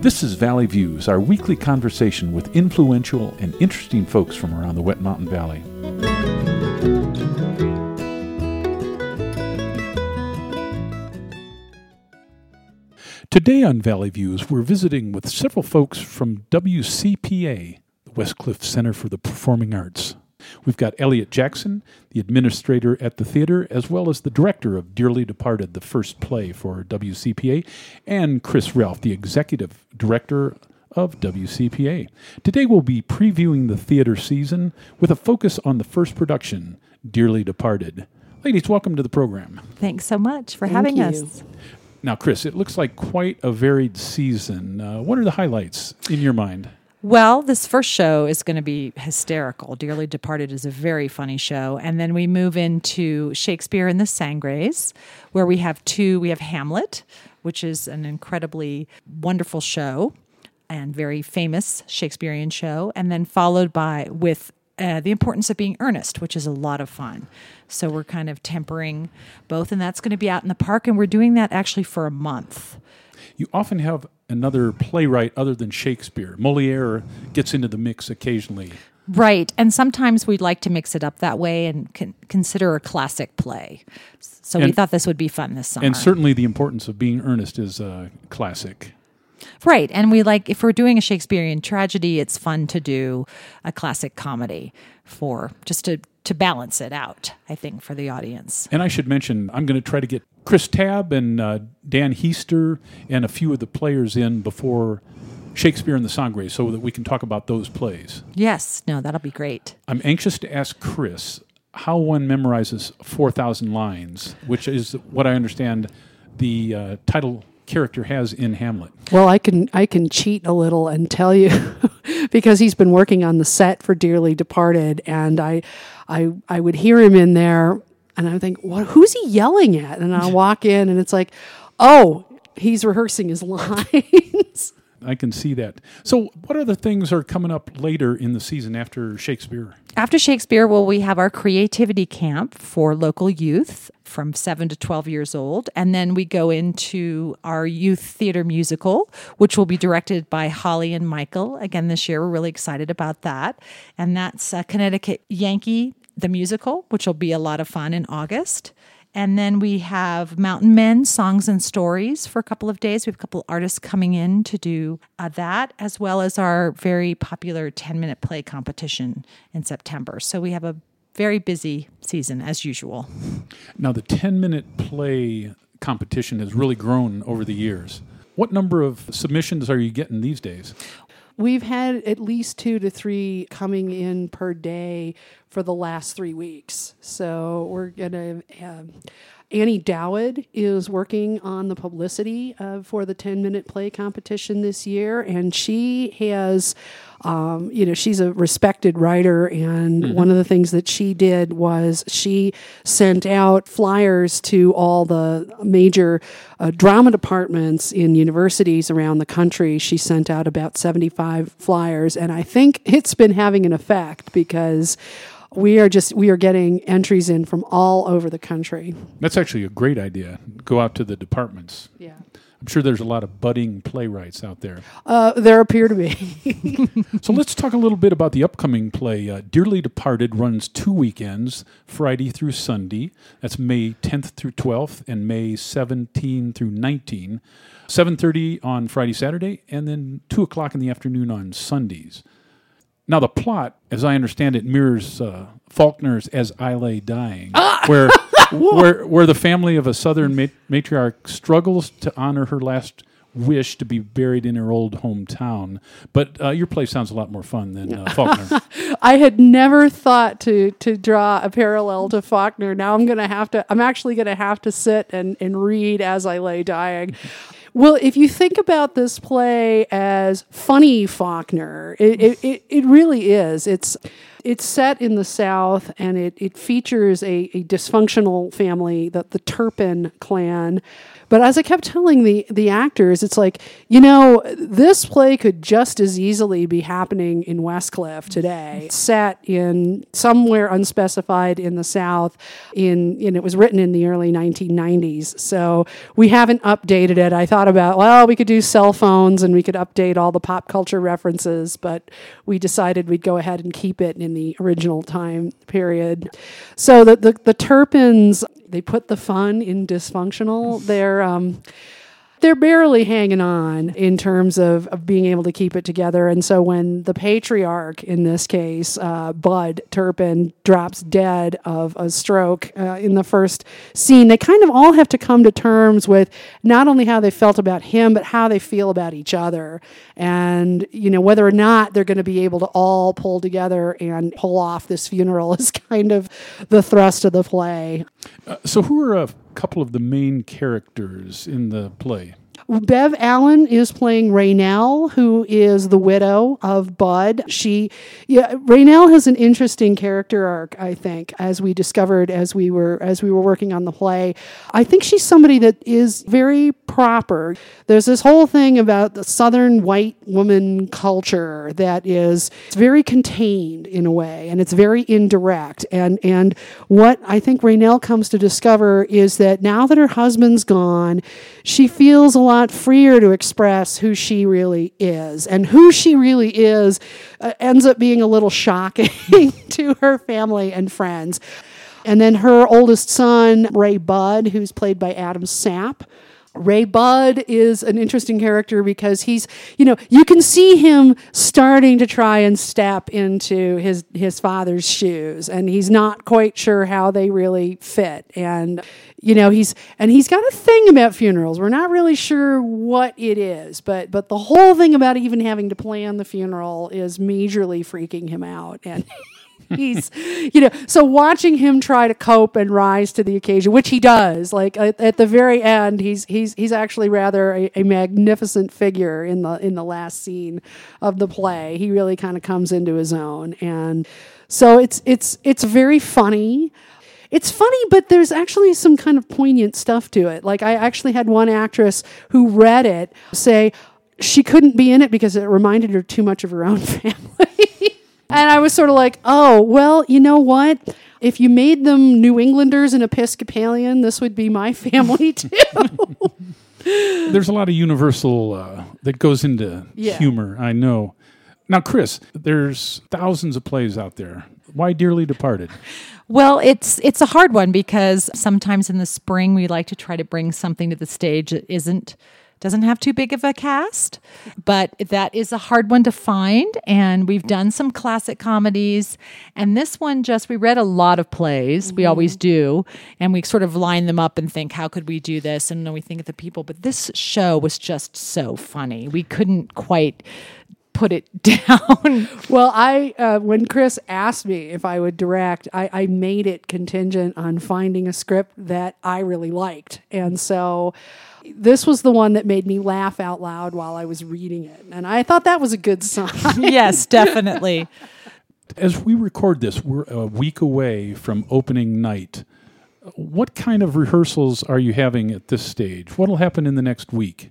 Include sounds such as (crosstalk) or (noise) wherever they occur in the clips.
This is Valley Views, our weekly conversation with influential and interesting folks from around the Wet Mountain Valley. Today on Valley Views, we're visiting with several folks from WCPA, the Westcliffe Center for the Performing Arts. We've got Elliot Jackson, the administrator at the theater, as well as the director of Dearly Departed, the first play for WCPA, and Chris Relph, the executive director of WCPA. Today we'll be previewing the theater season with a focus on the first production, Dearly Departed. Ladies, welcome to the program. Thanks so much for Thank having you. us. Now, Chris, it looks like quite a varied season. Uh, what are the highlights in your mind? Well, this first show is going to be hysterical. Dearly Departed is a very funny show. And then we move into Shakespeare and the Sangres, where we have two. We have Hamlet, which is an incredibly wonderful show and very famous Shakespearean show. And then followed by with uh, the importance of being earnest, which is a lot of fun. So we're kind of tempering both, and that's going to be out in the park, and we're doing that actually for a month. You often have another playwright other than Shakespeare. Moliere gets into the mix occasionally. Right. And sometimes we'd like to mix it up that way and con- consider a classic play. So we thought this would be fun this summer. And certainly the importance of being earnest is a classic. right. And we like, if we're doing a Shakespearean tragedy, it's fun to do a classic comedy for just to, to balance it out, I think, for the audience. And I should mention, I'm going to try to get Chris Tabb and uh, Dan Heister and a few of the players in before Shakespeare and the Sangre so that we can talk about those plays. Yes. No, that'll be great. I'm anxious to ask Chris how one memorizes 4,000 lines, which is what I understand the uh, title character has in Hamlet. Well, I can I can cheat a little and tell you (laughs) because he's been working on the set for Dearly Departed, and I I I would hear him in there, and I would think, what? Who's he yelling at? And I walk in, and it's like, oh, he's rehearsing his (laughs) lines. I can see that. So, what other things are coming up later in the season after Shakespeare? After Shakespeare, well, we have our creativity camp for local youth from 7 to 12 years old. And then we go into our youth theater musical, which will be directed by Holly and Michael. Again, this year, we're really excited about that. And that's uh, Connecticut Yankee, the musical, which will be a lot of fun in August. And then we have Mountain Men Songs and Stories for a couple of days. We have a couple of artists coming in to do uh, that, as well as our very popular 10 minute play competition in September. So we have a very busy season as usual. Now, the 10 minute play competition has really grown over the years. What number of submissions are you getting these days? We've had at least two to three coming in per day for the last three weeks. So we're gonna. Um, Annie Dowd is working on the publicity uh, for the 10 minute play competition this year, and she has, um, you know, she's a respected writer. And one of the things that she did was she sent out flyers to all the major uh, drama departments in universities around the country. She sent out about 75 flyers, and I think it's been having an effect because we are just we are getting entries in from all over the country. That's actually a great idea. Go out to the departments. Yeah. I'm sure there's a lot of budding playwrights out there. Uh, there appear to be. (laughs) So let's talk a little bit about the upcoming play. Uh, Dearly Departed runs two weekends, Friday through Sunday. That's May 10th through 12th and May 17 through 19. 7.30 on Friday, Saturday, and then 2 o'clock in the afternoon on Sundays. Now, the plot, as I understand it, mirrors uh, Faulkner's As I Lay Dying, (laughs) where, (laughs) where, where the family of a Southern mat- matriarch struggles to honor her last wish to be buried in her old hometown. But uh, your play sounds a lot more fun than uh, (laughs) Faulkner. I had never thought to to draw a parallel to Faulkner. Now I'm gonna have to. I'm actually gonna have to sit and and read as I lay dying. Well, if you think about this play as funny Faulkner, it, it, it, it really is. It's it's set in the South and it, it features a, a dysfunctional family, the, the Turpin clan. But as I kept telling the, the actors, it's like, you know, this play could just as easily be happening in Westcliffe today. It's set in somewhere unspecified in the South, in and it was written in the early 1990s. So we haven't updated it. I thought about, well, we could do cell phones and we could update all the pop culture references, but we decided we'd go ahead and keep it in the original time period. So the, the, the Turpins, they put the fun in dysfunctional. They're um, they're barely hanging on in terms of, of being able to keep it together. And so when the patriarch, in this case, uh, Bud Turpin, drops dead of a stroke uh, in the first scene, they kind of all have to come to terms with not only how they felt about him, but how they feel about each other. And, you know, whether or not they're going to be able to all pull together and pull off this funeral (laughs) is kind of the thrust of the play. Uh, so, who are a couple of the main characters in the play? Bev Allen is playing Raynelle, who is the widow of Bud. She, yeah, Raynelle has an interesting character arc, I think, as we discovered as we were as we were working on the play. I think she's somebody that is very proper. There's this whole thing about the Southern white woman culture that is very contained in a way, and it's very indirect. And and what I think Raynelle comes to discover is that now that her husband's gone, she feels a lot freer to express who she really is. And who she really is uh, ends up being a little shocking (laughs) to her family and friends. And then her oldest son, Ray Budd, who's played by Adam Sapp. Ray Budd is an interesting character because he's, you know, you can see him starting to try and step into his his father's shoes, and he's not quite sure how they really fit. And you know, he's and he's got a thing about funerals. We're not really sure what it is, but but the whole thing about even having to plan the funeral is majorly freaking him out, and. (laughs) (laughs) he's you know so watching him try to cope and rise to the occasion which he does like at, at the very end he's he's he's actually rather a, a, magnificent figure in the in the last scene of the play he really kind of comes into his own and so it's it's it's very funny it's funny, but there's actually some kind of poignant stuff to it. Like, I actually had one actress who read it say she couldn't be in it because it reminded her too much of her own (laughs) family. And I was sort of like, oh, well, you know what? If you made them New Englanders and Episcopalian, this would be my (laughs) family too. (laughs) There's a lot of universal uh, that goes into yeah. humor, I know. Now, Chris, there's thousands of plays out there. Why Dearly Departed? Well, it's it's a hard one because sometimes in the spring we like to try to bring something to the stage that isn't doesn't have too big of a cast, but that is a hard one to find. And we've done some classic comedies. And this one just, we read a lot of plays. Mm-hmm. We always do. And we sort of line them up and think, how could we do this? And then we think of the people. But this show was just so funny. We couldn't quite put it (laughs) down. well, I uh, when Chris asked me if I would direct, I, I, made it contingent on finding a script that I really liked, and so this was the one that made me laugh out loud while I was reading it. And I thought that was a good sign. (laughs) yes, definitely. As we record this, we're a week away from opening night. What kind of rehearsals are you having at this stage? What will happen in the next week?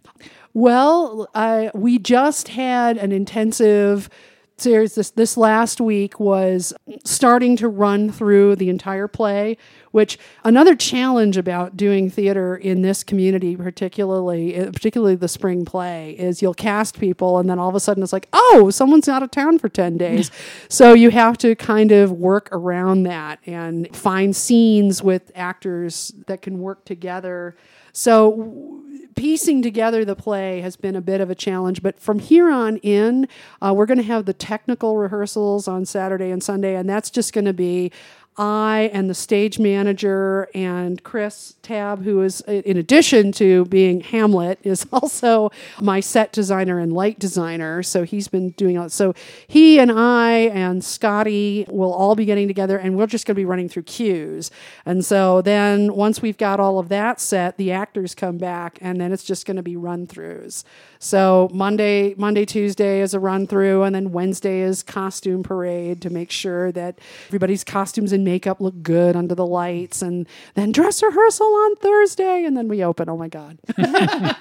Well, I, we just had an intensive series this this last week was starting to run through the entire play which another challenge about doing theater in this community particularly eh, particularly the spring play is you'll cast people and then all of a sudden it's like oh someone's out of town for 10 days. (laughs) So you have to kind of work around that and find scenes with actors that can work together. So piecing together the play has been a bit of a challenge, but from here on in, uh, we're going to have the technical rehearsals on Saturday and Sunday, and that's just going to be I and the stage manager and Chris Tab, who is, in addition to being Hamlet, is (laughs) also my set designer and light designer. So he's been doing all. So he and I and Scotty will all be getting together, and we're just going to be running through cues. And so then once we've got all of that set, the actors come back, and then it's just going to be run throughs. So Monday, Monday, Tuesday is a run through, and then Wednesday is costume parade to make sure that everybody's costumes and makeup look good under the lights, and then dress rehearsal on Thursday, and then we open. Oh my God. (laughs)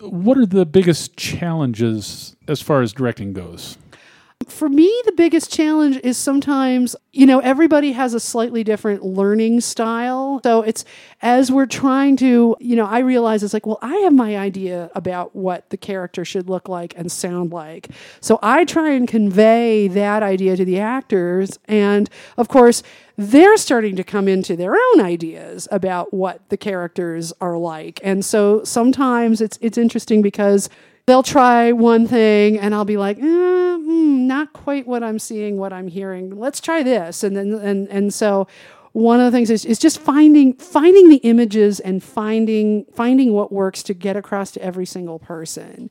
what are the biggest challenges as far as directing goes? For me, the biggest challenge is sometimes, you know, everybody has a slightly different learning style. So it's as we're trying to, you know, I realize it's like, well, I have my idea about what the character should look like and sound like. So I try and convey that idea to the actors. And of course, they're starting to come into their own ideas about what the characters are like. And so sometimes it's it's interesting because they'll try one thing and I'll be like, eh, not quite what I'm seeing, what I'm hearing. Let's try this. And then and and so one of the things is, is just finding finding the images and finding finding what works to get across to every single person.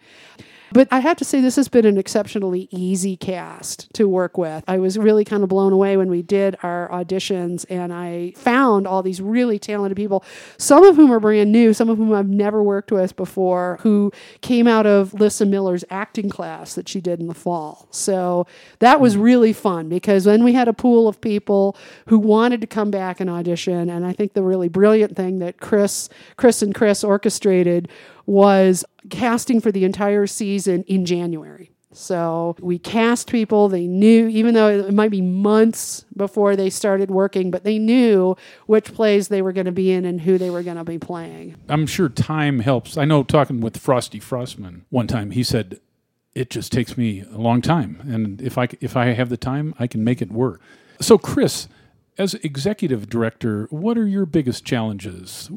But I have to say, this has been an exceptionally easy cast to work with. I was really kind of blown away when we did our auditions and I found all these really talented people, some of whom are brand new, some of whom I've never worked with before, who came out of Lissa Miller's acting class that she did in the fall. So that was hmm. really fun because then we had a pool of people who wanted to come back and audition. And I think the really brilliant thing that Chris, Chris and Chris orchestrated was casting for the entire season in January. So we cast people. They knew, even though it might be months before they started working, but they knew which plays they were going to be in and who they were going to be playing. I'm sure time helps. I know talking with Frosty Frostman one time, he said, "It just takes me a long time, and if I if I have the time, I can make it work." So, Chris, as executive director, what are your biggest challenges?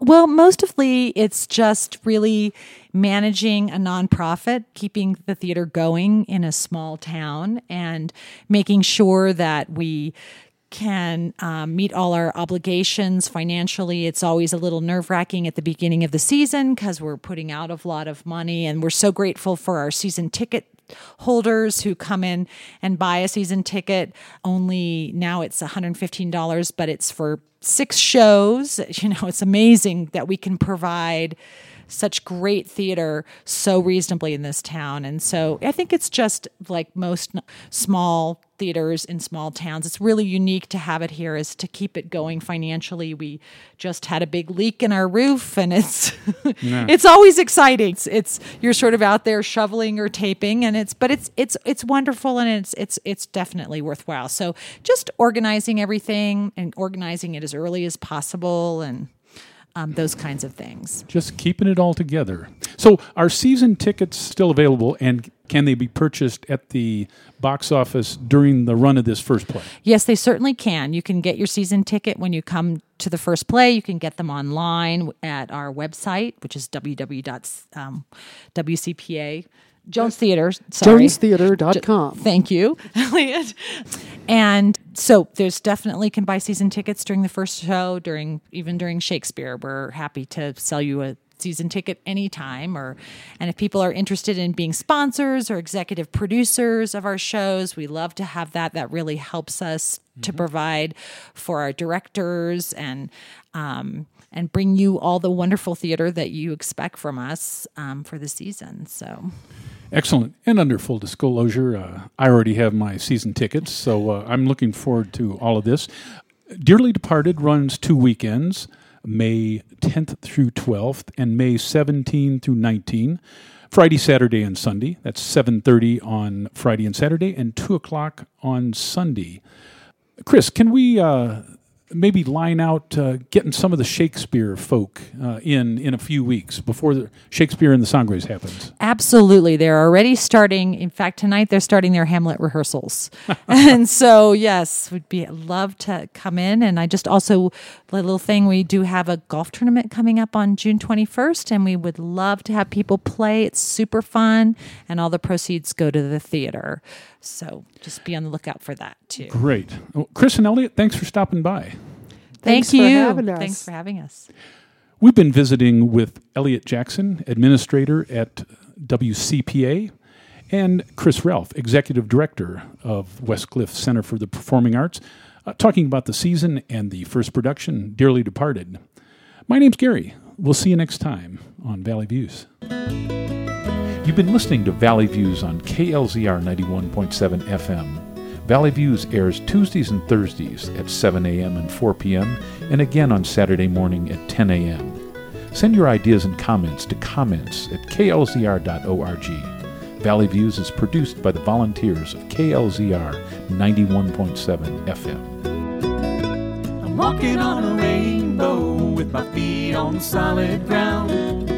Well, mostly it's just really managing a nonprofit, keeping the theater going in a small town, and making sure that we can um, meet all our obligations financially. It's always a little nerve wracking at the beginning of the season because we're putting out a lot of money, and we're so grateful for our season ticket holders who come in and buy a season ticket. Only now it's $115, but it's for six shows. (laughs) You know, it's amazing that we can provide such great theater so reasonably in this town. And so I think it's just like most small theaters in small towns. It's really unique to have it here is to keep it going financially. We just had a big leak in our roof and it's (laughs) yeah. it's always exciting. It's, it's you're sort of out there shoveling or taping and it's but it's it's it's wonderful and it's it's it's definitely worthwhile. So just organizing everything and organizing it as early as possible and um, those kinds of things. Just keeping it all together. So, are season tickets still available, and can they be purchased at the box office during the run of this first play? Yes, they certainly can. You can get your season ticket when you come to the first play. You can get them online at our website, which is www.wcpa. Um, Jones Theater. Sorry. JonesTheater.com. Thank you, (laughs) Elliot. And so there's definitely can buy season tickets during the first show, during even during Shakespeare. We're happy to sell you a season ticket anytime or and if people are interested in being sponsors or executive producers of our shows we love to have that that really helps us mm-hmm. to provide for our directors and um, and bring you all the wonderful theater that you expect from us um, for the season so Excellent. And under full disclosure, uh, I already have my season tickets, so uh, I'm looking forward to all of this. Dearly Departed runs two weekends, May 10th through 12th, and May 17 through 19. Friday, Saturday, and Sunday. That's 7:30 on Friday and Saturday, and two o'clock on Sunday. Chris, can we uh, maybe line out uh, getting some of the Shakespeare folk uh, in in a few weeks before the Shakespeare and the Sangres happens. Absolutely, they're already starting. In fact, tonight they're starting their Hamlet rehearsals, (laughs) and so yes, would be love to come in. And I just also little thing we do have a golf tournament coming up on June twenty first, and we would love to have people play. It's super fun, and all the proceeds go to the theater. So just be on the lookout for that too. Great. Well, Chris and Elliot, thanks for stopping by. Thanks Thank for you. having us. Thanks for having us. We've been visiting with Elliot Jackson, administrator at WCPA, and Chris Relph, executive director of Westcliffe Center for the Performing Arts, uh, talking about the season and the first production, Dearly Departed. My name's Gary. We'll see you next time on Valley Views. You've been listening to Valley Views on KLZR 91.7 FM. Valley Views airs Tuesdays and Thursdays at 7 a.m. and 4 p.m., and again on Saturday morning at 10 a.m. Send your ideas and comments to comments at klzr.org. Valley Views is produced by the volunteers of KLZR 91.7 FM. I'm walking on a rainbow with my feet on solid ground.